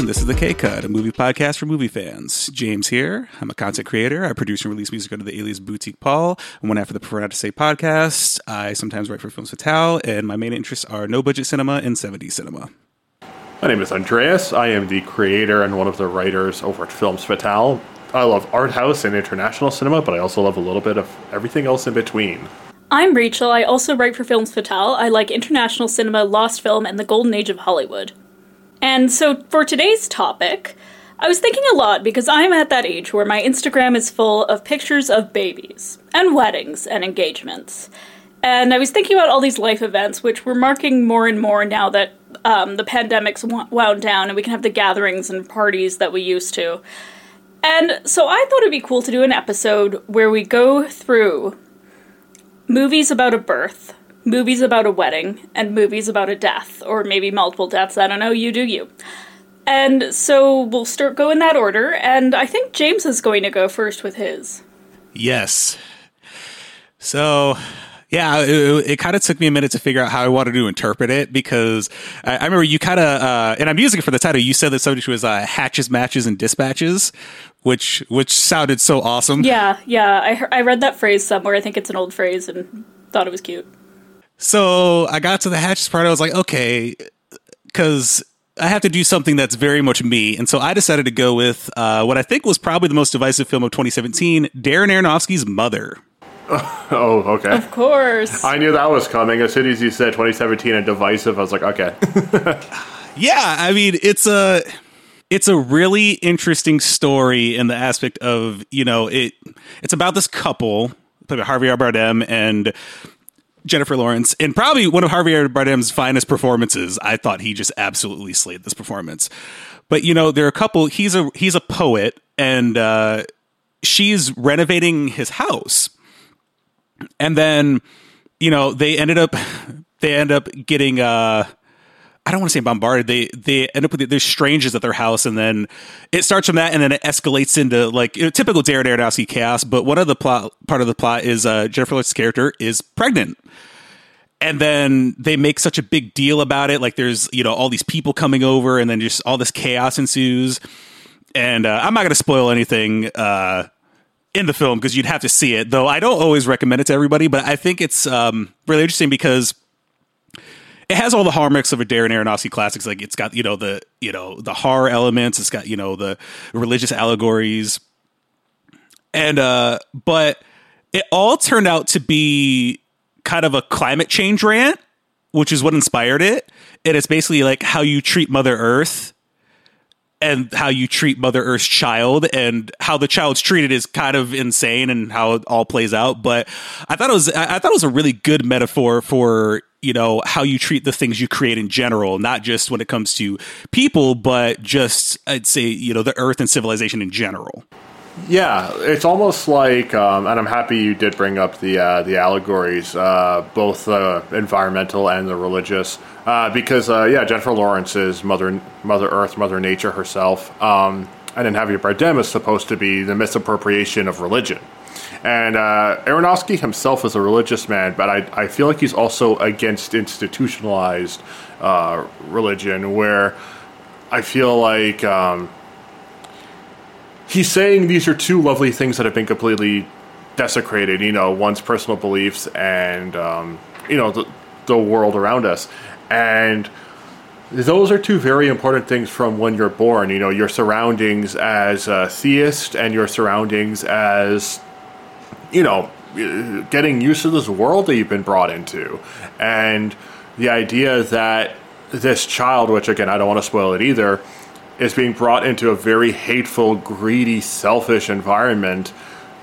Cut, and this is the K Cut, a movie podcast for movie fans. James here. I'm a content creator. I produce and release music under the alias Boutique Paul. I'm one after the Prefer Not to Say podcast. I sometimes write for Films Fatale, and my main interests are no budget cinema and 70s cinema. My name is Andreas. I am the creator and one of the writers over at Films Fatale. I love art house and international cinema, but I also love a little bit of everything else in between. I'm Rachael. I also write for Films Fatale. I like international cinema, lost film, and the golden age of Hollywood. And so for today's topic, I was thinking a lot because I'm at that age where my Instagram is full of pictures of babies and weddings and engagements. And I was thinking about all these life events, which we're marking more and more now that um, the pandemic's wound down and we can have the gatherings and parties that we used to. And so I thought it'd be cool to do an episode where we go through movies about a birth, movies about a wedding, and movies about a death, or maybe multiple deaths. I don't know. You do you. And so we'll start go in that order, and I think James is going to go first with his. Yes. So yeah, it, it kind of took me a minute to figure out how I wanted to interpret it because I, I remember you kind of, uh, and I'm using it for the title. You said that subject was uh, hatches, matches, and dispatches, which which sounded so awesome. Yeah, yeah. I I read that phrase somewhere. I think it's an old phrase, and thought it was cute. So I got to the hatches part. I was like, okay, because I have to do something that's very much me. And so I decided to go with uh, what I think was probably the most divisive film of 2017 Darren Aronofsky's Mother. oh, okay. Of course. I knew that was coming. As soon as you said 2017 and divisive, I was like, okay. yeah, I mean, it's a it's a really interesting story in the aspect of, you know, it it's about this couple, Javier Bardem and Jennifer Lawrence, and probably one of Javier Bardem's finest performances. I thought he just absolutely slayed this performance. But you know, there are a couple. He's a he's a poet, and uh, she's renovating his house, and then you know they ended up they end up getting uh I don't want to say bombarded. They they end up with there's strangers at their house, and then it starts from that, and then it escalates into like you know, typical Darren Aronofsky chaos. But one of the plot part of the plot is uh, Jennifer Lawrence's character is pregnant, and then they make such a big deal about it. Like there's you know all these people coming over, and then just all this chaos ensues. And uh, I'm not going to spoil anything. Uh, in the film because you'd have to see it. Though I don't always recommend it to everybody, but I think it's um, really interesting because it has all the hallmarks of a Darren Aronofsky classics. Like it's got you know the you know the horror elements. It's got you know the religious allegories, and uh, but it all turned out to be kind of a climate change rant, which is what inspired it. And it's basically like how you treat Mother Earth and how you treat Mother Earth's child and how the child's treated is kind of insane and how it all plays out. But I thought it was I thought it was a really good metaphor for you know how you treat the things you create in general, not just when it comes to people, but just I'd say you know the Earth and civilization in general. Yeah, it's almost like, um, and I'm happy you did bring up the uh, the allegories, uh, both the environmental and the religious, uh, because uh, yeah, Jennifer Lawrence is Mother Mother Earth, Mother Nature herself, um, and then Javier Bardem is supposed to be the misappropriation of religion. And uh, Aronofsky himself is a religious man, but I, I feel like he's also against institutionalized religion, where I feel like. Um, he's saying these are two lovely things that have been completely desecrated. You know, one's personal beliefs and um, you know the, the world around us, and those are two very important things from when you're born. You know, your surroundings as a theist and your surroundings as you know getting used to this world that you've been brought into, and the idea that this child, which again I don't want to spoil it either is being brought into a very hateful, greedy, selfish environment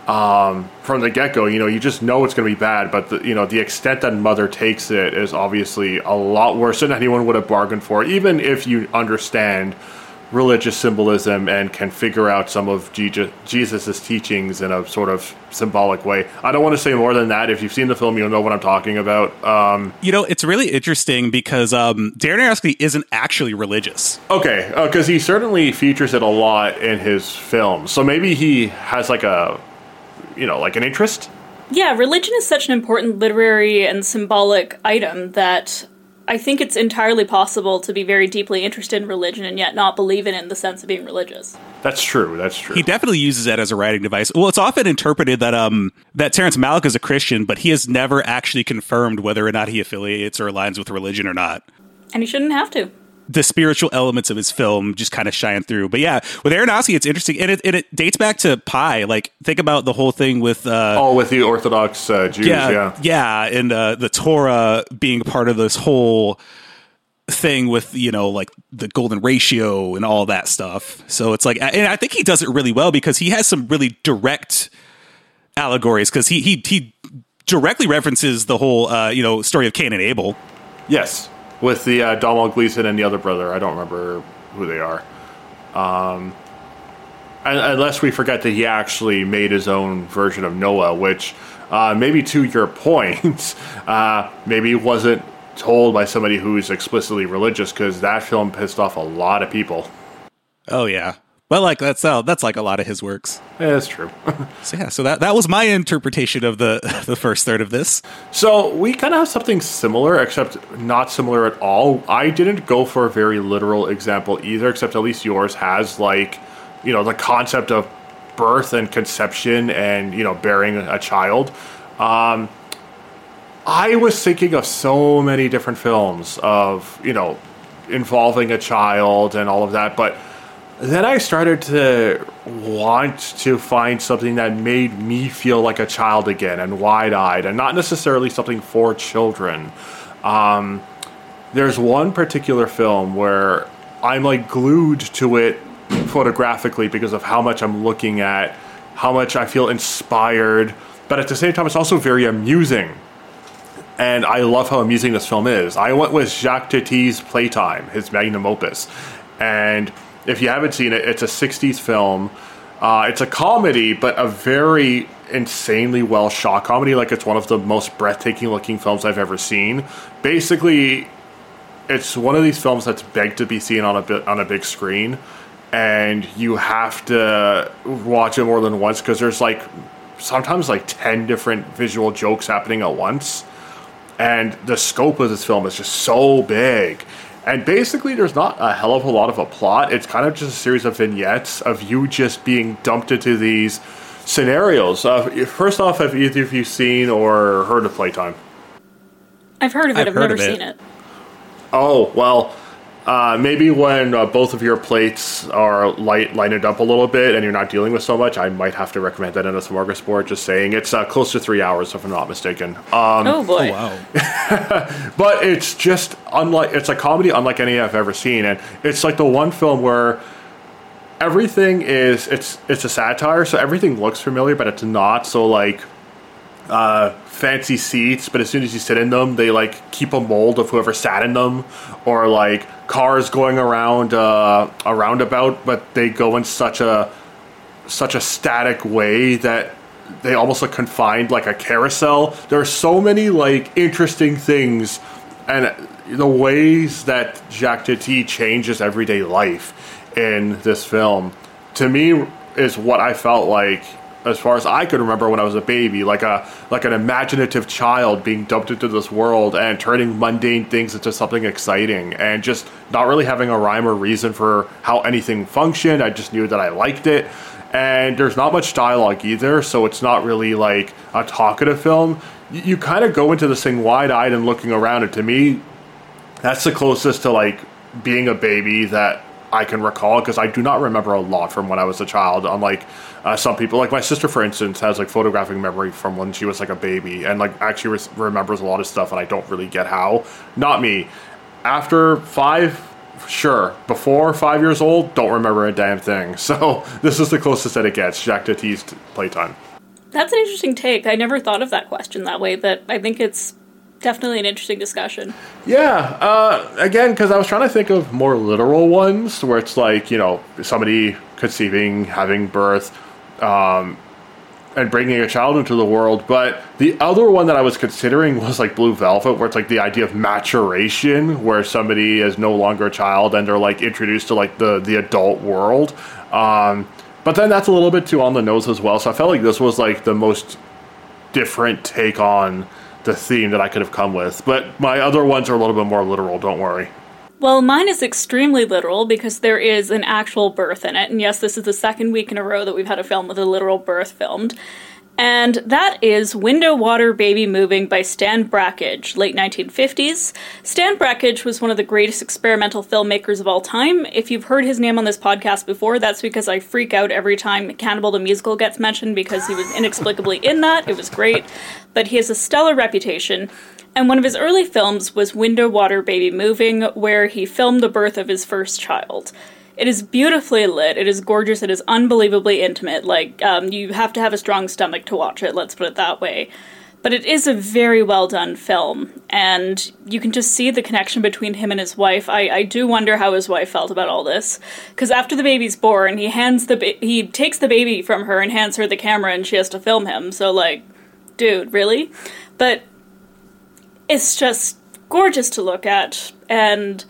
um, from the get go. You know, you just know it's going to be bad, but the, you know the extent that Mother takes it is obviously a lot worse than anyone would have bargained for. Even if you understand religious symbolism and can figure out some of Jesus' teachings in a sort of symbolic way. I don't want to say more than that. If you've seen the film, you'll know what I'm talking about. Um, you know, it's really interesting because um, Darren Aronofsky isn't actually religious. Okay, because uh, he certainly features it a lot in his films. So maybe he has like a, you know, like an interest. Yeah, religion is such an important literary and symbolic item that I think it's entirely possible to be very deeply interested in religion and yet not believe in it in the sense of being religious. That's true. That's true. He definitely uses that as a writing device. Well, it's often interpreted that um that Terrence Malick is a Christian, but he has never actually confirmed whether or not he affiliates or aligns with religion or not. And he shouldn't have to. The spiritual elements of his film just kind of shine through. But yeah, with Aronofsky, it's interesting, and it, and it dates back to Pi. Like, think about the whole thing with uh, oh, with the Orthodox uh, Jews, yeah, yeah, yeah, and uh, the Torah being part of this whole thing with you know like the golden ratio and all that stuff. So it's like, and I think he does it really well because he has some really direct allegories because he he he directly references the whole uh, you know story of Cain and Abel. Yes, with the uh, Domhnall Gleeson and the other brother. I don't remember who they are. Um, unless we forget that he actually made his own version of Noah, which uh, maybe to your point, uh, maybe wasn't told by somebody who's explicitly religious because that film pissed off a lot of people. Oh yeah. Well, like that's uh, that's like a lot of his works. Yeah, that's true. So yeah, so that that was my interpretation of the the first third of this. So we kind of have something similar, except not similar at all. I didn't go for a very literal example either, except at least yours has like, you know, the concept of birth and conception and you know bearing a child. Um, I was thinking of so many different films of you know involving a child and all of that, but then I started to want to find something that made me feel like a child again and wide eyed and not necessarily something for children. Um, there's one particular film where I'm like glued to it photographically because of how much I'm looking at, how much I feel inspired, but at the same time, it's also very amusing. And I love how amusing this film is. I went with Jacques Tati's Playtime, his magnum opus. And if you haven't seen it, it's a 60s film. Uh, it's a comedy, but a very insanely well shot comedy. Like it's one of the most breathtaking looking films I've ever seen. Basically, it's one of these films that's begged to be seen on a bit on a big screen, and you have to watch it more than once because there's like sometimes like ten different visual jokes happening at once, and the scope of this film is just so big. And basically, there's not a hell of a lot of a plot. It's kind of just a series of vignettes of you just being dumped into these scenarios. Uh, first off, have either of you seen or heard of Playtime? I've heard of it, I've I've, heard never of it. seen it. Oh well, uh, maybe when uh, both of your plates are light lined up a little bit and you're not dealing with so much, I might have to recommend that in a smorgasbord. Just saying, it's uh, close to three hours if I'm not mistaken. Um, oh boy. wow. but it's just unlike it's a comedy unlike any I've ever seen, and it's like the one film where everything is it's it's a satire, so everything looks familiar, but it's not. So like uh, fancy seats, but as soon as you sit in them, they like keep a mold of whoever sat in them, or like cars going around uh, a roundabout, but they go in such a such a static way that they almost look confined like a carousel. There are so many like interesting things and the ways that Jacques Tati changes everyday life in this film to me is what I felt like as far as I could remember when I was a baby, like a like an imaginative child being dumped into this world and turning mundane things into something exciting and just not really having a rhyme or reason for how anything functioned. I just knew that I liked it. And there's not much dialogue either, so it's not really like a talkative film. You, you kind of go into this thing wide eyed and looking around, and to me, that's the closest to like being a baby that I can recall because I do not remember a lot from when I was a child. Unlike uh, some people, like my sister, for instance, has like photographic memory from when she was like a baby and like actually res- remembers a lot of stuff, and I don't really get how. Not me. After five, sure. Before five years old, don't remember a damn thing. So this is the closest that it gets. Jacques Tati's playtime. That's an interesting take. I never thought of that question that way, but I think it's definitely an interesting discussion. Yeah, uh, again, because I was trying to think of more literal ones where it's like, you know, somebody conceiving, having birth, um, and bringing a child into the world. But the other one that I was considering was like Blue Velvet, where it's like the idea of maturation, where somebody is no longer a child and they're like introduced to like the, the adult world. Um, but then that's a little bit too on the nose as well. So I felt like this was like the most different take on the theme that I could have come with. But my other ones are a little bit more literal. Don't worry. Well, mine is extremely literal because there is an actual birth in it. And yes, this is the second week in a row that we've had a film with a literal birth filmed. And that is Window Water Baby Moving by Stan Brakhage, late 1950s. Stan Brakhage was one of the greatest experimental filmmakers of all time. If you've heard his name on this podcast before, that's because I freak out every time Cannibal the Musical gets mentioned because he was inexplicably in that. It was great. But he has a stellar reputation. And one of his early films was Window Water Baby Moving, where he filmed the birth of his first child. It is beautifully lit. It is gorgeous. It is unbelievably intimate. Like, um, you have to have a strong stomach to watch it, let's put it that way. But it is a very well done film, and you can just see the connection between him and his wife. I, I do wonder how his wife felt about all this, because after the baby's born, he hands the ba- he takes the baby from her and hands her the camera, and she has to film him. So like, dude, really? But it's just gorgeous to look at, and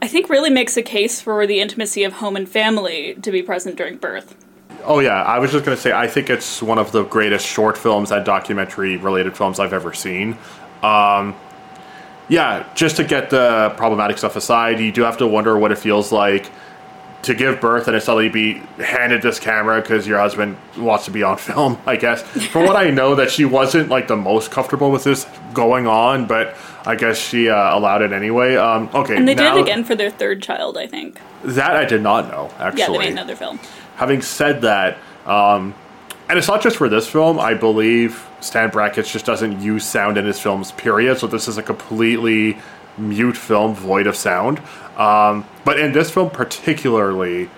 I think really makes a case for the intimacy of home and family to be present during birth. Oh yeah, I was just going to say I think it's one of the greatest short films and documentary related films I've ever seen. Um, yeah, just to get the problematic stuff aside, you do have to wonder what it feels like to give birth and suddenly be handed this camera because your husband wants to be on film. I guess from what I know, that she wasn't like the most comfortable with this going on, but I guess she uh, allowed it anyway. Um, okay, And they did it again for their third child, I think. That I did not know. Actually, Yeah, they made another film. having said that, um, and it's not just for this film. I believe Stan Brakhage just doesn't use sound in his films. Period. So this is a completely mute film, void of sound. Um, but in this film particularly,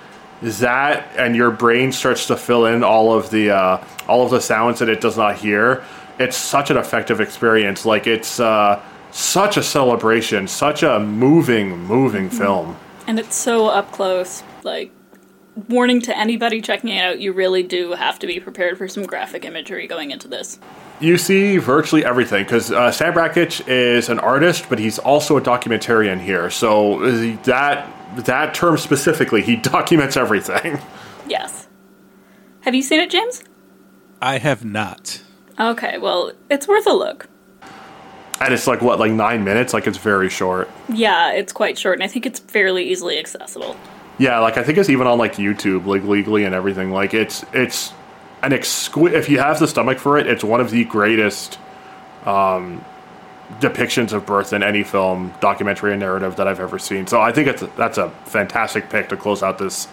that and your brain starts to fill in all of the uh, all of the sounds that it does not hear. It's such an effective experience. Like it's uh, such a celebration, such a moving, moving film. And it's so up close. Like, warning to anybody checking it out, you really do have to be prepared for some graphic imagery going into this. You see virtually everything because uh, Stan Brakhage is an artist, but he's also a documentarian here. So that that term specifically, he documents everything. Yes. Have you seen it, James? I have not. Okay, well, it's worth a look. And it's like what, like nine minutes? Like it's very short. Yeah, it's quite short, and I think it's fairly easily accessible. Yeah, like I think it's even on like YouTube, like legally and everything. Like it's it's an exquisite. If you have the stomach for it, it's one of the greatest um, depictions of birth in any film, documentary, and narrative that I've ever seen. So I think it's that's a fantastic pick to close out this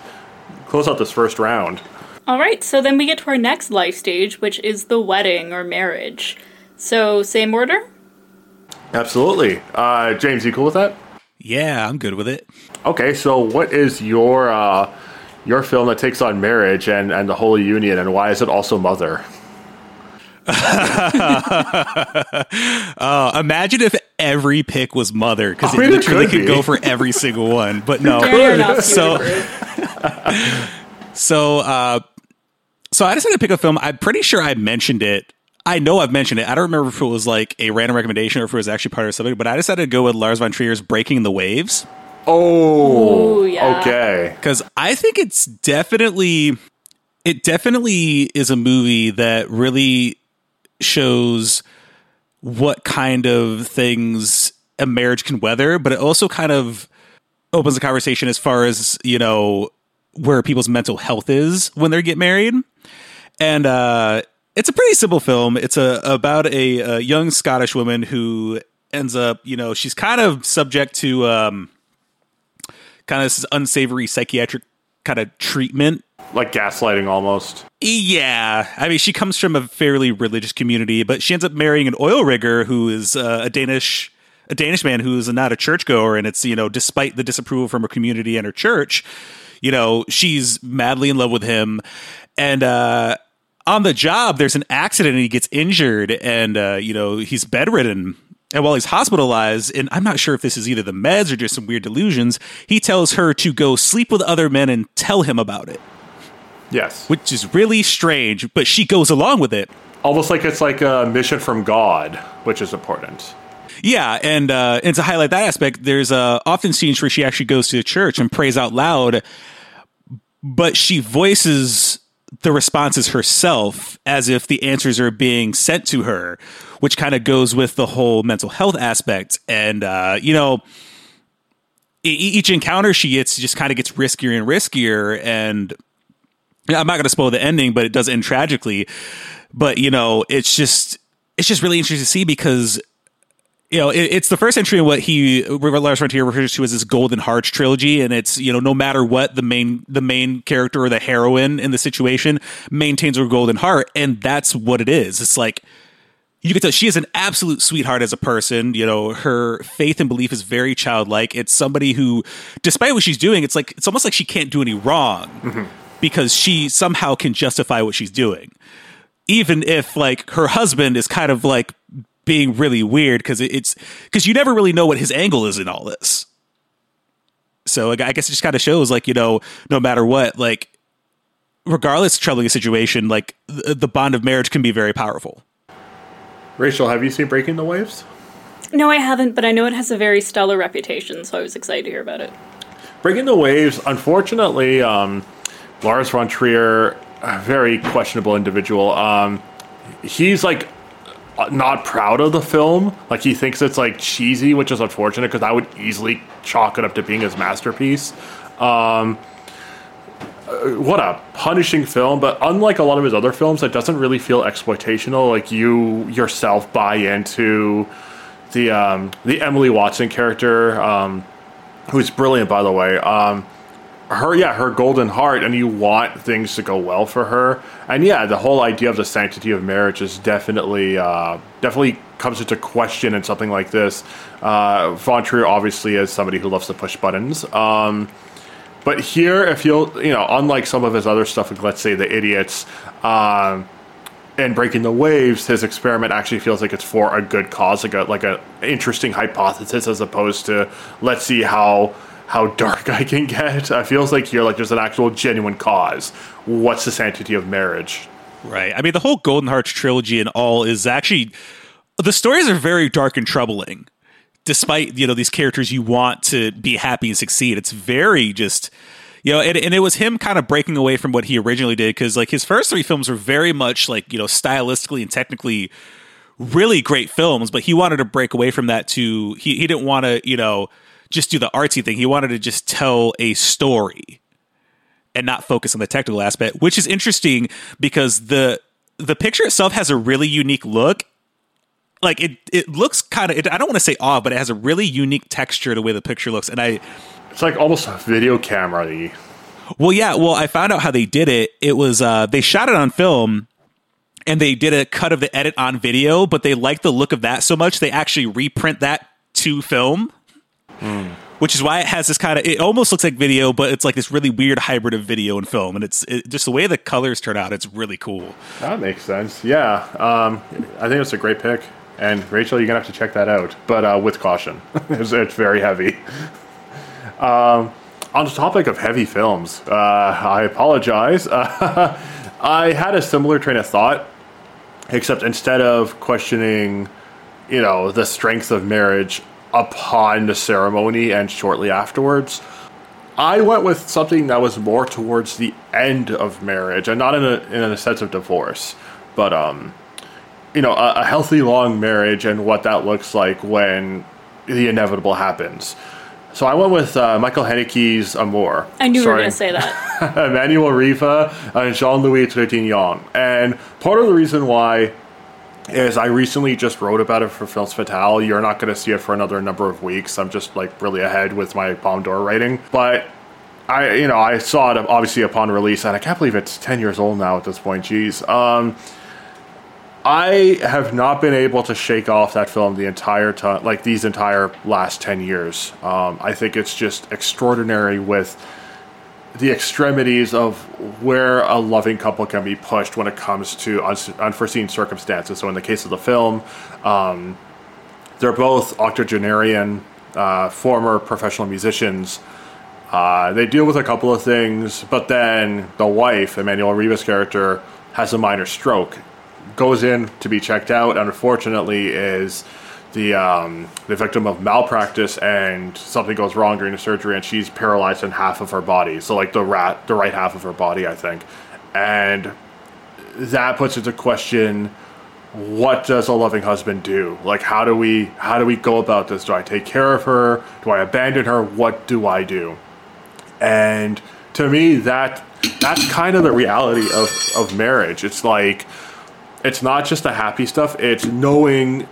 close out this first round. All right, so then we get to our next life stage, which is the wedding or marriage. So, same order? Absolutely, uh, James. You cool with that? Yeah, I'm good with it. Okay, so what is your uh, your film that takes on marriage and, and the holy union, and why is it also Mother? Uh, imagine if every pick was Mother, because I mean, it literally could could go for every single one. But no, Fair enough, So- So, uh, so I decided to pick a film. I'm pretty sure I mentioned it. I know I've mentioned it. I don't remember if it was like a random recommendation or if it was actually part of something. But I decided to go with Lars von Trier's "Breaking the Waves" Oh, Ooh, yeah. okay. because I think it's definitely, it definitely is a movie that really shows what kind of things a marriage can weather, but it also kind of opens the conversation as far as you know where people's mental health is when they get married and uh it's a pretty simple film. It's a about a, a young scottish woman who ends up you know she's kind of subject to um kind of this unsavory psychiatric kind of treatment. Like gaslighting almost. yeah, I mean, she comes from a fairly religious community, but she ends up marrying an oil rigger who is uh, a Danish a Danish man who is not a churchgoer, and it's you know, despite the disapproval from her community and her church, you know, she's madly in love with him, and uh, on the job, there's an accident and he gets injured, and uh, you know, he's bedridden. And while he's hospitalized, and I'm not sure if this is either the meds or just some weird delusions, he tells her to go sleep with other men and tell him about it Yes. which is really strange, but she goes along with it. Almost like it's like a mission from God, which is important. Yeah, and uh, and to highlight that aspect, there's uh, often scenes where she actually goes to the church and prays out loud, but she voices the responses herself as if the answers are being sent to her, which kind of goes with the whole mental health aspect. And, uh, you know, each encounter she gets just kind of gets riskier and riskier. And I'm not going to spoil the ending, but it does end tragically. But, you know, it's just, it's just really interesting to see because you know, it, it's the first entry in what he Lars von Trier refers to as his Golden Hearts trilogy, and it's you know no matter what the main the main character or the heroine in the situation maintains her golden heart, and that's what it is. It's like you can tell she is an absolute sweetheart as a person. You know, her faith and belief is very childlike. It's somebody who, despite what she's doing, it's like it's almost like she can't do any wrong mm-hmm. because she somehow can justify what she's doing even if like her husband is kind of like being really weird because it's because you never really know what his angle is in all this. So I guess it just kind of shows, like you know, no matter what, like regardless of troubling a situation, like the, the bond of marriage can be very powerful. Rachael, have you seen Breaking the Waves? No, I haven't, but I know it has a very stellar reputation, so I was excited to hear about it. Breaking the Waves, unfortunately, um, Lars von Trier, a very questionable individual. Um, he's like not proud of the film. Like he thinks it's like cheesy, which is unfortunate because I would easily chalk it up to being his masterpiece. Um, uh, what a punishing film! But unlike a lot of his other films, it doesn't really feel exploitational. Like you yourself buy into the um, the Emily Watson character, um, who's brilliant by the way. Um, her yeah her golden heart and you want things to go well for her. And yeah the whole idea of the sanctity of marriage is definitely uh, definitely comes into question in something like this. Uh, von trier obviously is somebody who loves to push buttons. Um, but here if you'll you know unlike some of his other stuff like let's say the idiots um, and breaking the waves his experiment actually feels like it's for a good cause like a like a interesting hypothesis as opposed to let's see how how dark I can get. It feels like you're like there's an actual genuine cause. What's the sanctity of marriage? Right. I mean, the whole Golden Hearts trilogy and all is actually the stories are very dark and troubling. Despite you know these characters, you want to be happy and succeed. It's very just you know, and, and it was him kind of breaking away from what he originally did because like his first three films were very much like you know stylistically and technically really great films, but he wanted to break away from that to he he didn't want to you know just do the artsy thing. He wanted to just tell a story and not focus on the technical aspect, which is interesting because the the picture itself has a really unique look. Like it, it looks kind of. I don't want to say odd, but it has a really unique texture the way the picture looks, and I. It's like almost a video camera. Well, yeah. Well, I found out how they did it. It was uh, they shot it on film, and they did a cut of the edit on video, but they liked the look of that so much they actually reprint that to film. Mm. Which is why it has this kind of. It almost looks like video, but it's like this really weird hybrid of video and film, and it's it, just the way the colors turn out. It's really cool. That makes sense. Yeah, um, I think it's a great pick. And Rachael, you're gonna have to check that out, but uh, with caution. it's, it's, very heavy. Um, on the topic of heavy films, uh, I apologize. I had a similar train of thought, except instead of questioning, you know, the strength of marriage, upon the ceremony and shortly afterwards. I went with something that was more towards the end of marriage, and not in a in a sense of divorce, but um, you know, a, a healthy long marriage and what that looks like when the inevitable happens. So I went with uh, Michael Haneke's Amour. I knew you were going to say that. Emmanuelle Riva and Jean-Louis Trintignant. And part of the reason why is I recently just wrote about it for Films Fatale. You're not going to see it for another number of weeks. I'm just like really ahead with my Palme d'Or writing. But I, you know, I saw it obviously upon release, and I can't believe it's 10 years old now at this point. Jeez. Um, I have not been able to shake off that film the entire time, like these entire last 10 years. Um, I think it's just extraordinary with the extremities of where a loving couple can be pushed when it comes to un- unforeseen circumstances. So, in the case of the film, um, they're both octogenarian, uh, former professional musicians. Uh, they deal with a couple of things, but then the wife, Emmanuelle Riva's character, has a minor stroke, goes in to be checked out, unfortunately is the um, the victim of malpractice and something goes wrong during the surgery and she's paralyzed in half of her body so like the rat the right half of her body i think and that puts into question what does a loving husband do? Like how do we how do we go about this? Do I take care of her? Do I abandon her? What do I do? And to me that that's kind of the reality of, of marriage. It's like it's not just the happy stuff, it's knowing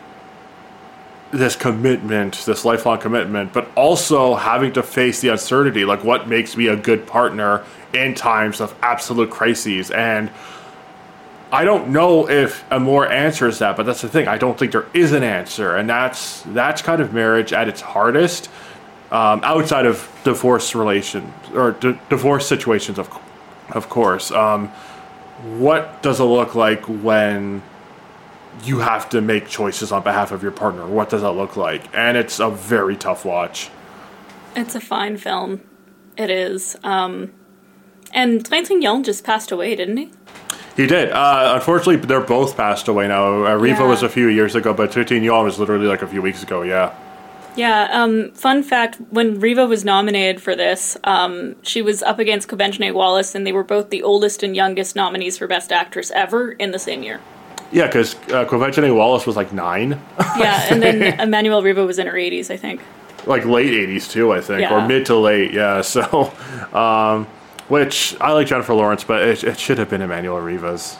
this commitment, this lifelong commitment, but also having to face the uncertainty, like what makes me a good partner in times of absolute crises. And I don't know if Amour answers that, but that's the thing. I don't think there is an answer, and that's that's kind of marriage at its hardest, um, outside of divorce relations or d- divorce situations, of of course. Um, what does it look like when you have to make choices on behalf of your partner? What does that look like? And it's a very tough watch. It's a fine film. It is. Um, and Lansing Young just passed away, didn't he? He did. Uh, unfortunately, they're both passed away now. Uh, Riva Yeah. was a few years ago, but Trintignant was literally like a few weeks ago. Yeah. Yeah, um, fun fact when Riva was nominated for this, um, she was up against Quvenzhané Wallace, and they were both the oldest and youngest nominees for Best Actress ever in the same year. Yeah, because uh, Wallace was like nine, Yeah, and then Emmanuelle Riva was in her 80s, I think. like late 80s too, I think, or mid to late. Yeah. So, um, which I like Jennifer Lawrence, but it, it should have been Emmanuelle Riva's.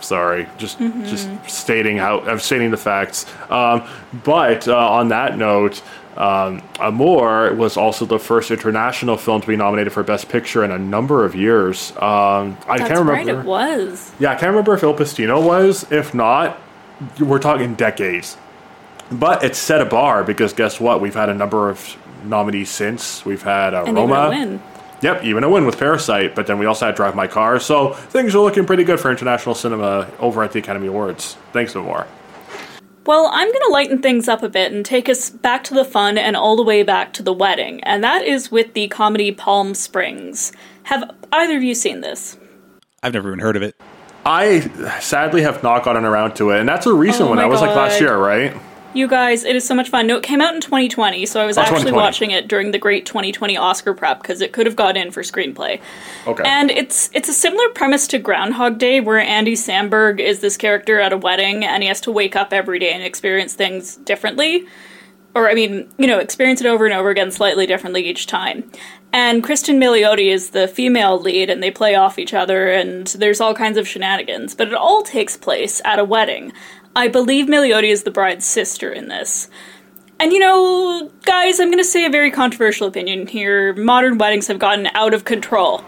Sorry, just just stating how I'm stating the facts. Um, but uh, on that note, um, Amour was also the first international film to be nominated for Best Picture in a number of years. Um, I That's can't remember. right, it was. Yeah, I can't remember if Il Postino was. If not, we're talking decades. But it set a bar because guess what? We've had a number of nominees since. We've had uh, Roma. Yep, even a win with Parasite. But then we also had Drive My Car. So things are looking pretty good for international cinema over at the Academy Awards. Thanks, Amour. Well, I'm going to lighten things up a bit and take us back to the fun and all the way back to the wedding, and that is with the comedy Palm Springs. Have either of you seen this? I've never even heard of it. I sadly have not gotten around to it, and that's a recent Oh one. my That was like last year, right? You guys, it is so much fun. No, it came out in 2020, so I was Oh, actually watching it during the great 2020 Oscar prep because it could have got in for screenplay. Okay. And it's it's a similar premise to Groundhog Day, where Andy Samberg is this character at a wedding, and he has to wake up every day and experience things differently, or I mean, you know, experience it over and over again, slightly differently each time. And Cristin Milioti is the female lead, and they play off each other, and there's all kinds of shenanigans. But it all takes place at a wedding. I believe Milioti is the bride's sister in this. And you know, guys, I'm going to say a very controversial opinion here. Modern weddings have gotten out of control.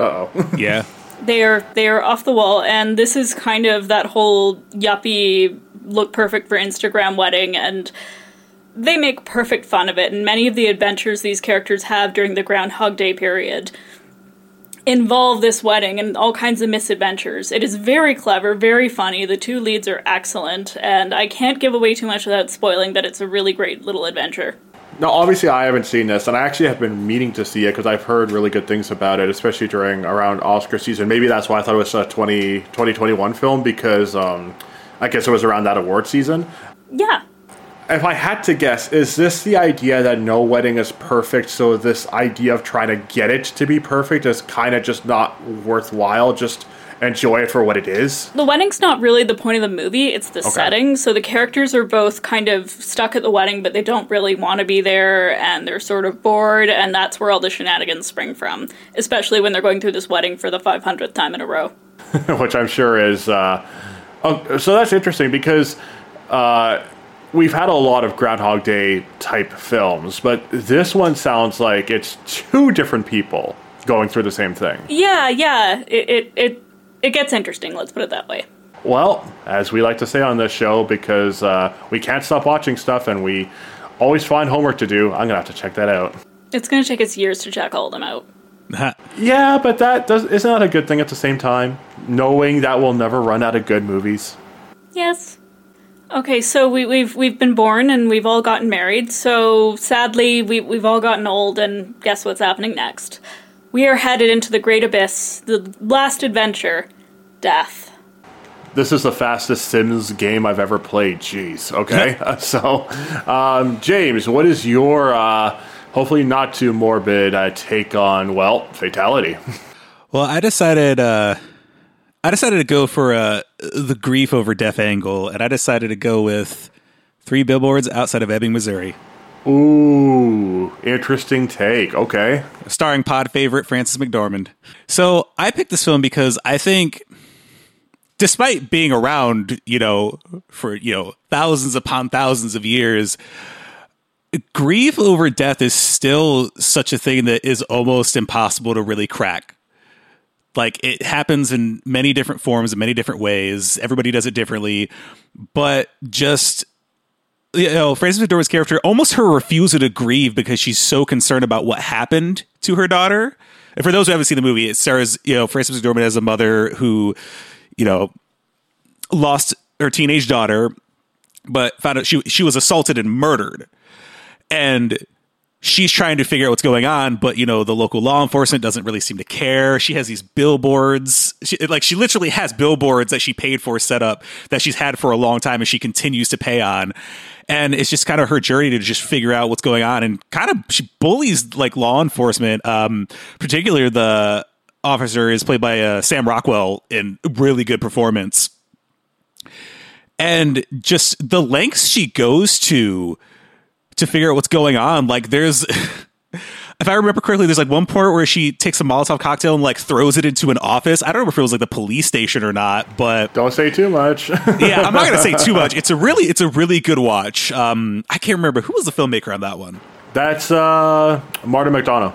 Uh oh. Yeah. They are they are off the wall, and this is kind of that whole yuppie look perfect for Instagram wedding, and they make perfect fun of it. And many of the adventures these characters have during the Groundhog Day period involve this wedding and all kinds of misadventures. It is very clever, very funny. The two leads are excellent, and I can't give away too much without spoiling that it's a really great little adventure. Now, obviously I haven't seen this, and I actually have been meaning to see it because I've heard really good things about it, especially during around Oscar season. Maybe that's why I thought it was a 20, 2021 film because um, I guess it was around that award season. Yeah. If I had to guess, is this the idea that no wedding is perfect? So this idea of trying to get it to be perfect is kind of just not worthwhile. Just enjoy it for what it is. The wedding's not really the point of the movie, it's the setting. So the characters are both kind of stuck at the wedding, but they don't really want to be there, and they're sort of bored, and that's where all the shenanigans spring from, especially when they're going through this wedding for the 500th time in a row. which I'm sure is. Uh, oh, so that's interesting because uh, we've had a lot of Groundhog Day type films, but this one sounds like it's two different people going through the same thing. Yeah, yeah, it, it, it, it gets interesting, let's put it that way. Well, as we like to say on this show, because uh, we can't stop watching stuff and we always find homework to do, I'm gonna have to check that out. It's going to take us years to check all of them out. Yeah, but that does isn't that a good thing at the same time? Knowing that we'll never run out of good movies. Yes. Okay, so we, we've we've been born and we've all gotten married. So sadly, we we've all gotten old, and guess what's happening next? We are headed into the great abyss, the last adventure, death. This is the fastest Sims game I've ever played. Jeez. Okay. so, um, James, what is your uh, hopefully not too morbid uh, take on well fatality? Well, I decided uh, I decided to go for uh, the grief over death angle, and I decided to go with three billboards outside of Ebbing, Missouri. Ooh, interesting take. Okay. starring pod favorite Frances McDormand. So I picked this film because I think, despite being around, you know, for you know thousands upon thousands of years, grief over death is still such a thing that is almost impossible to really crack. Like it happens in many different forms, in many different ways. Everybody does it differently, but just you know, Frances McDormand's character, almost her refusal to grieve because she's so concerned about what happened to her daughter. And for those who haven't seen the movie, it stars, you know, Frances McDormand as a mother who, you know, lost her teenage daughter, but found out she she was assaulted and murdered. And she's trying to figure out what's going on, but you know the local law enforcement doesn't really seem to care. She has these billboards, she, like she literally has billboards that she paid for set up that she's had for a long time, and she continues to pay on. And it's just kind of her journey to just figure out what's going on, and kind of she bullies like law enforcement, um, particularly the officer is played by uh, Sam Rockwell in really good performance, and just the lengths she goes to to figure out what's going on. Like there's if I remember correctly, there's like one part where she takes a Molotov cocktail and like throws it into an office. I don't remember if it was like the police station or not, but Don't say too much. yeah, I'm not gonna say too much. It's a really it's a really good watch. Um I can't remember who was the filmmaker on that one. That's uh, Martin McDonagh.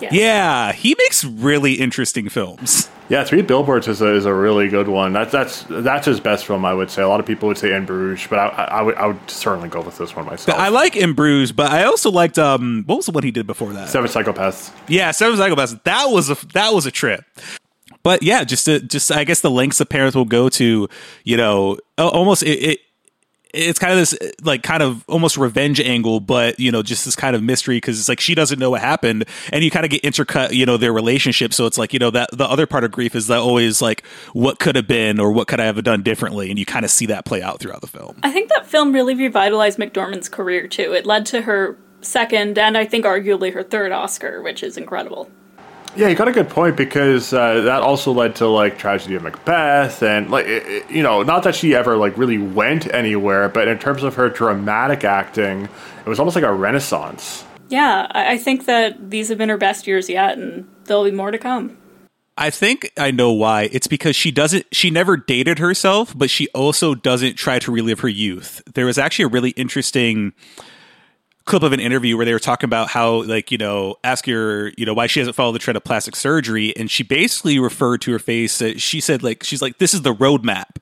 Yes. Yeah, he makes really interesting films. Yeah, Three Billboards is a, is a really good one. That's that's that's his best film, I would say. A lot of people would say In Bruges, but I, I, I would I would certainly go with this one myself. I like In Bruges, but I also liked um what was the one he did before that? Seven Psychopaths. Yeah, Seven Psychopaths. That was a that was a trip. But yeah, just to, just I guess the lengths the parents will go to, you know, almost it, it it's kind of this like kind of almost revenge angle, but you know, just this kind of mystery because it's like she doesn't know what happened, and you kind of get intercut, you know, their relationship. So it's like you know that the other part of grief is that always like what could have been or what could I have done differently, and you kind of see that play out throughout the film. I think that film really revitalized McDormand's career too. It led to her second and I think arguably her third Oscar, which is incredible. Yeah, you got a good point because uh, that also led to like tragedy of Macbeth and like it, it- you know not that she ever like really went anywhere, but in terms of her dramatic acting, it was almost like a renaissance. Yeah, I, I think that these have been her best years yet, and there'll be more to come. I think I know why. It's because she doesn't she never dated herself, but she also doesn't try to relive her youth. There was actually a really interesting clip of an interview where they were talking about how like, you know, ask your you know, why she hasn't followed the trend of plastic surgery and she basically referred to her face that she said like she's like this is the roadmap.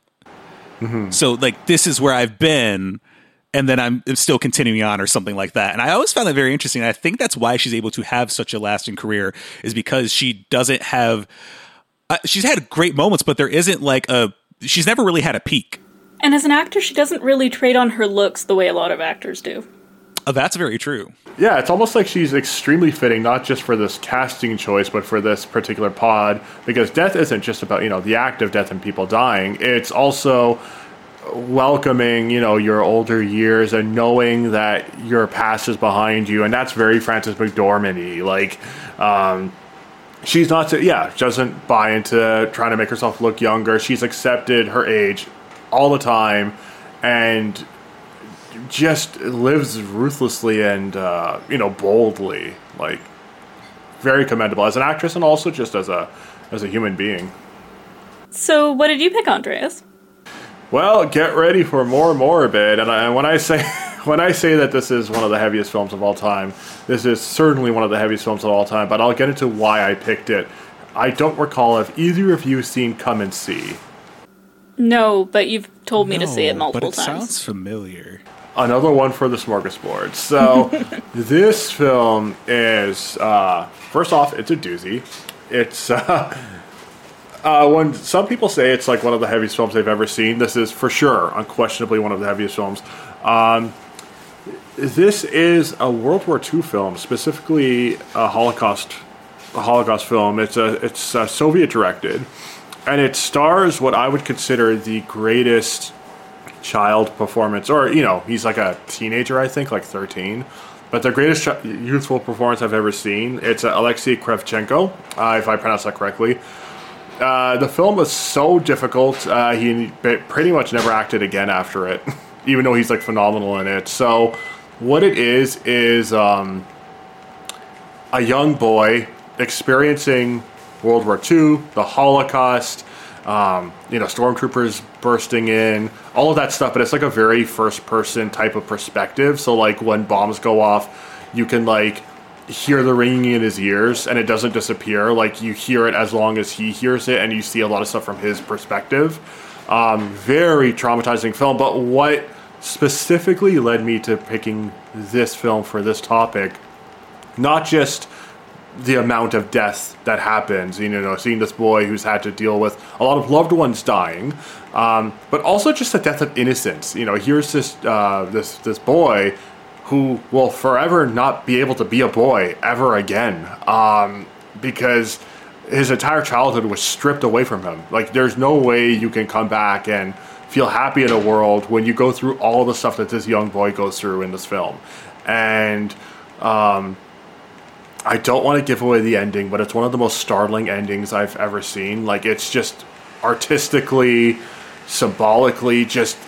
So like this is where I've been and then I'm still continuing on or something like that. And I always found that very interesting. And I think that's why she's able to have such a lasting career is because she doesn't have uh, she's had great moments, but there isn't like a she's never really had a peak. And as an actor, she doesn't really trade on her looks the way a lot of actors do. Oh, that's very true. Yeah, it's almost like she's extremely fitting, not just for this casting choice, but for this particular pod, because death isn't just about, you know, the act of death and people dying. It's also welcoming, you know, your older years and knowing that your past is behind you. And that's very Frances McDormand Like, um, she's not, to, yeah, doesn't buy into trying to make herself look younger. She's accepted her age all the time and just lives ruthlessly and uh, you know boldly like very commendable as an actress and also just as a as a human being So, what did you pick, Andreas? well get ready for more morbid and, I, and when i say when i say that this is one of the heaviest films of all time this is certainly one of the heaviest films of all time but i'll get into why i picked it i don't recall if either of you seen come and see No, but you've told me to see it multiple but it times. sounds familiar. Another one for the smorgasbord. So this film is uh, first off, it's a doozy. It's uh, uh, when some people say it's like one of the heaviest films they've ever seen. This is for sure, unquestionably, one of the heaviest films. Um, this is a World War II film, specifically a Holocaust, a Holocaust film. It's a it's uh, Soviet directed, and it stars what I would consider the greatest child performance, or you know, he's like a teenager, I think, like thirteen. But the greatest ch- youthful performance I've ever seen. It's uh, Alexei Kravchenko, uh, if I pronounce that correctly. Uh, the film was so difficult. Uh, he pretty much never acted again after it, even though he's like phenomenal in it. So, what it is is um, a young boy experiencing World War II, the Holocaust, um, you know, stormtroopers bursting in, all of that stuff. But it's like a very first person type of perspective. So, like, when bombs go off, you can, like, hear the ringing in his ears and it doesn't disappear. Like, you hear it as long as he hears it, and you see a lot of stuff from his perspective. Um, very traumatizing film. But what specifically led me to picking this film for this topic, not just the amount of death that happens. You know, seeing this boy who's had to deal with a lot of loved ones dying, um, but also just the death of innocence. You know, here's this uh, this this boy who will forever not be able to be a boy ever again um, because his entire childhood was stripped away from him. Like, there's no way you can come back and feel happy in a world when you go through all the stuff that this young boy goes through in this film, and. Um, I don't want to give away the ending, but it's one of the most startling endings I've ever seen. Like it's just artistically, symbolically, just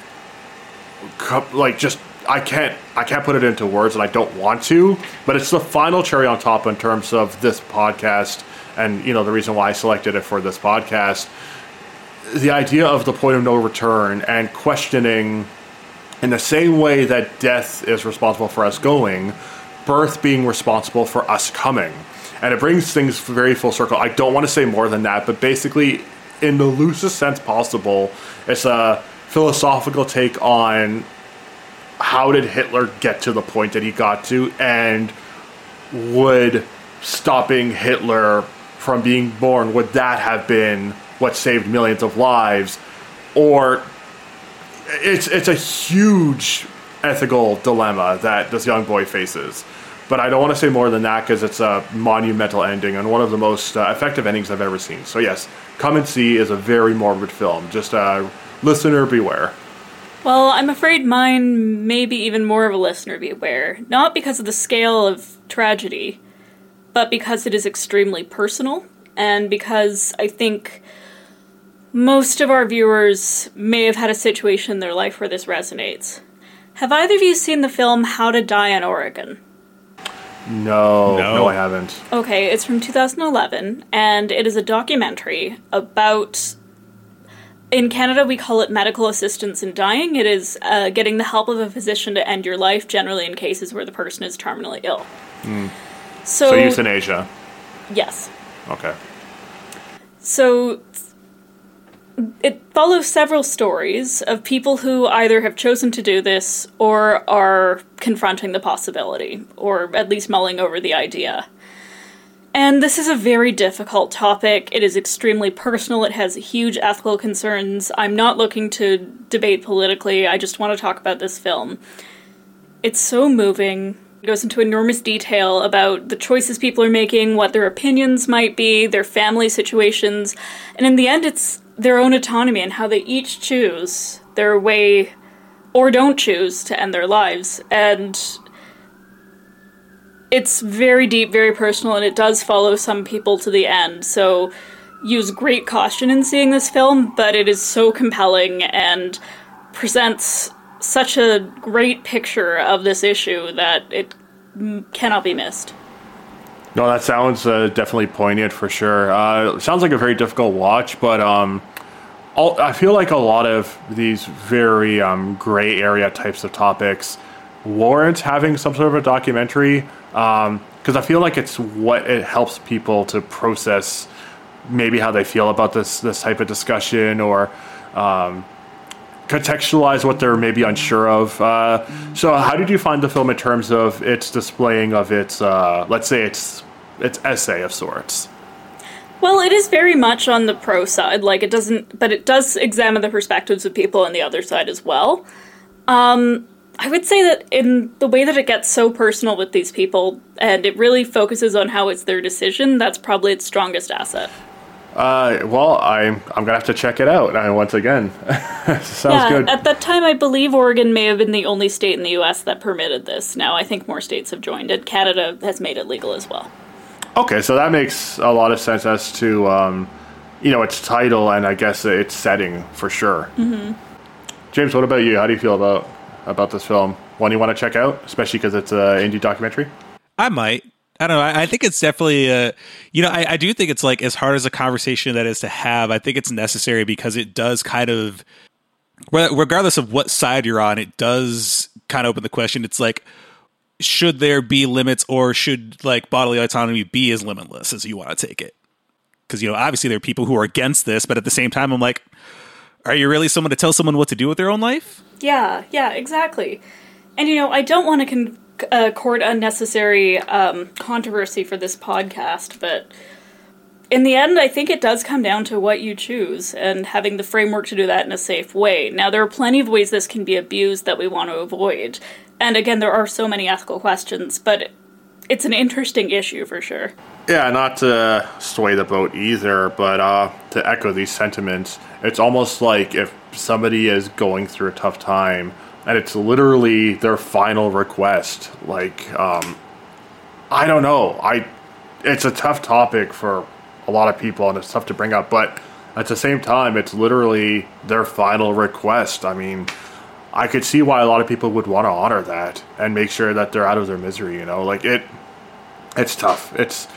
like just I can't I can't put it into words, and I don't want to. But it's the final cherry on top in terms of this podcast, and you know the reason why I selected it for this podcast. The idea of the point of no return and questioning, in the same way that death is responsible for us going birth being responsible for us coming. And it brings things very full circle. I don't want to say more than that, but basically, in the loosest sense possible, it's a philosophical take on how did Hitler get to the point that he got to, and would stopping Hitler from being born, would that have been what saved millions of lives? Or it's it's a huge ethical dilemma that this young boy faces. But I don't want to say more than that because it's a monumental ending and one of the most uh, effective endings I've ever seen. So, yes, Come and See is a very morbid film. Just uh, listener beware. Well, I'm afraid mine may be even more of a listener beware. Not because of the scale of tragedy, but because it is extremely personal and because I think most of our viewers may have had a situation in their life where this resonates. Have either of you seen the film How to Die in Oregon? No, no, no, I haven't. Okay, it's from 2011, and it is a documentary about. In Canada, we call it medical assistance in dying. It is uh, getting the help of a physician to end your life, generally in cases where the person is terminally ill. Mm. So, so euthanasia. Yes. Okay. So it follows several stories of people who either have chosen to do this or are confronting the possibility, or at least mulling over the idea. And this is a very difficult topic. It is extremely personal. It has huge ethical concerns. I'm not looking to debate politically, I just want to talk about this film. It's so moving. It goes into enormous detail about the choices people are making, what their opinions might be, their family situations, and in the end, it's their own autonomy and how they each choose their way or don't choose to end their lives. And it's very deep, very personal, and it does follow some people to the end. So use great caution in seeing this film, but it is so compelling and presents such a great picture of this issue that it cannot be missed. No, that sounds uh, definitely poignant for sure. Uh, sounds like a very difficult watch, but um, all, I feel like a lot of these very um, gray area types of topics warrant having some sort of a documentary because um, I feel like it's what it helps people to process maybe how they feel about this this type of discussion or um, contextualize what they're maybe unsure of. Uh, so, how did you find the film in terms of its displaying of its, uh, let's say, its its essay of sorts? Well, it is very much on the pro side. Like it doesn't, but it does examine the perspectives of people on the other side as well. Um, I would say that in the way that it gets so personal with these people, and it really focuses on how it's their decision. That's probably its strongest asset. Uh, well, I'm I'm gonna have to check it out. And once again, sounds yeah, good. At that time, I believe Oregon may have been the only state in the U.S. that permitted this. Now, I think more states have joined it. Canada has made it legal as well. Okay, so that makes a lot of sense as to um, you know, its title and I guess its setting for sure. Mm-hmm. James, what about you? How do you feel about about this film? One you want to check out, especially because it's an indie documentary. I might. I don't know. I, I think it's definitely, uh, you know, I, I do think it's like as hard as a conversation that is to have. I think it's necessary because it does kind of, regardless of what side you're on, it does kind of open the question. It's like, should there be limits, or should like bodily autonomy be as limitless as you want to take it? Because you know, obviously there are people who are against this, but at the same time, I'm like, are you really someone to tell someone what to do with their own life? Yeah, yeah, exactly. And you know, I don't want to con- uh, court unnecessary um, controversy for this podcast, but in the end, I think it does come down to what you choose and having the framework to do that in a safe way. Now, there are plenty of ways this can be abused that we want to avoid. And again, there are so many ethical questions, but it's an interesting issue for sure. Yeah, not to sway the boat either, but uh, to echo these sentiments, it's almost like if somebody is going through a tough time and it's literally their final request. Like, um, I don't know. I it's a tough topic for a lot of people, and it's tough to bring up. But at the same time, it's literally their final request. I mean, I could see why a lot of people would want to honor that and make sure that they're out of their misery. You know, like it. It's tough. It's.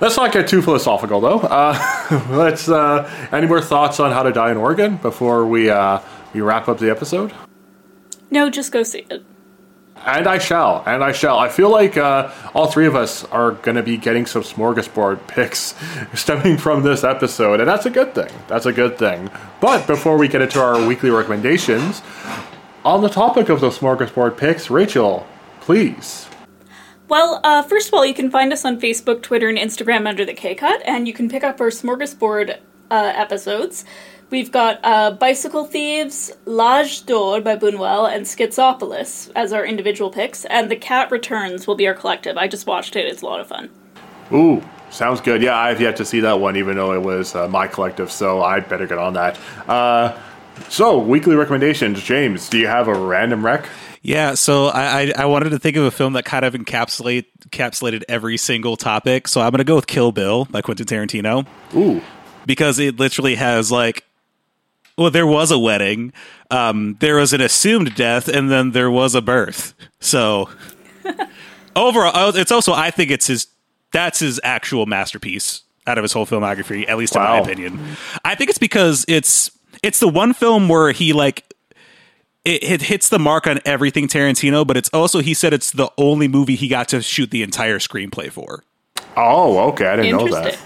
Let's not get too philosophical, though. Uh, let's. Uh, any more thoughts on how to die in Oregon before we uh, we wrap up the episode? No, just go see it. And I shall, and I shall. I feel like uh, all three of us are going to be getting some smorgasbord picks stemming from this episode, and that's a good thing. That's a good thing. But before we get into our weekly recommendations, on the topic of those smorgasbord picks, Rachael, please. Well, uh, first of all, you can find us on Facebook, Twitter, and Instagram under the K Cut, and you can pick up our smorgasbord uh, episodes. We've got uh, Bicycle Thieves, L'Age d'Or by Buñuel, and Schizopolis as our individual picks, and The Cat Returns will be our collective. I just watched it, it's a lot of fun. Ooh, sounds good. Yeah, I've yet to see that one, even though it was uh, my collective, so I better get on that. Uh, so, weekly recommendations. James, do you have a random rec? Yeah, so I, I, I wanted to think of a film that kind of encapsulate encapsulated every single topic. So I'm going to go with Kill Bill by Quentin Tarantino. Ooh, because it literally has like well, there was a wedding, um, there was an assumed death, and then there was a birth. So overall, oh, it's also I think it's his that's his actual masterpiece out of his whole filmography, at least wow. in my opinion. I think it's because it's it's the one film where he like it, it, hits the mark on everything Tarantino, but it's also he said it's the only movie he got to shoot the entire screenplay for. Oh, okay, I didn't know that.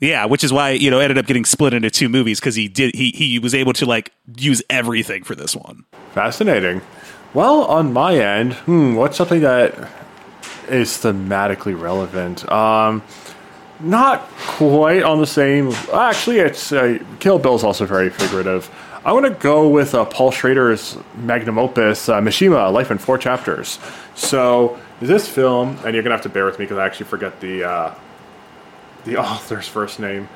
Yeah, which is why you know ended up getting split into two movies because he did he he was able to like use everything for this one. Fascinating. Well, on my end, hmm, what's something that is thematically relevant? Um, not quite on the same. Actually, it's uh, Kill Bill is also very figurative. I want to go with uh, Paul Schrader's magnum opus, uh, Mishima: Life in Four Chapters. So this film, and you're gonna have to bear with me because I actually forget the uh, the author's first name.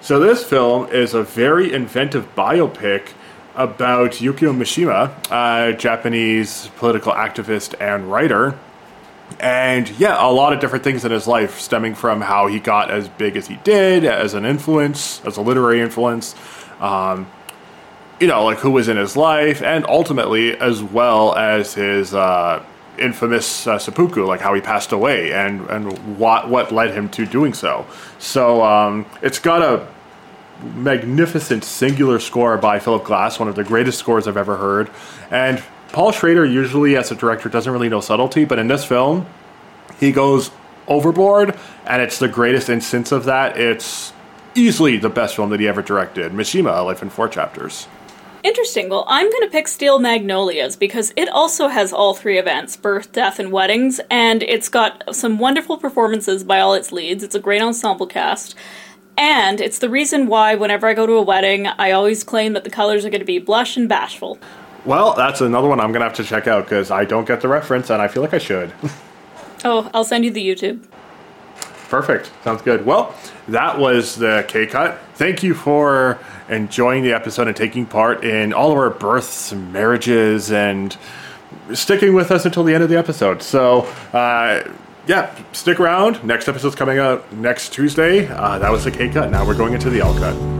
So this film is a very inventive biopic about Yukio Mishima, a Japanese political activist and writer. And yeah, a lot of different things in his life stemming from how he got as big as he did, as an influence, as a literary influence. Um, you know, like who was in his life, and ultimately as well as his uh, infamous uh, seppuku, like how he passed away, and and what what led him to doing so. So um, it's got a magnificent singular score by Philip Glass, one of the greatest scores I've ever heard. And Paul Schrader usually, as a director, doesn't really know subtlety, but in this film, he goes overboard, and it's the greatest instance of that. It's easily the best film that he ever directed. Mishima, A Life in Four Chapters. Interesting. Well, I'm going to pick Steel Magnolias because it also has all three events birth, death, and weddings, and it's got some wonderful performances by all its leads. It's a great ensemble cast. And it's the reason why, whenever I go to a wedding, I always claim that the colors are going to be blush and bashful. Well, that's another one I'm going to have to check out because I don't get the reference and I feel like I should. oh, I'll send you the YouTube. Perfect. Sounds good. Well, that was the K Cut. Thank you for enjoying the episode and taking part in all of our births and marriages and sticking with us until the end of the episode. So, uh, yeah, stick around. Next episode's coming out next Tuesday. Uh, that was the K cut. Now we're going into the L cut.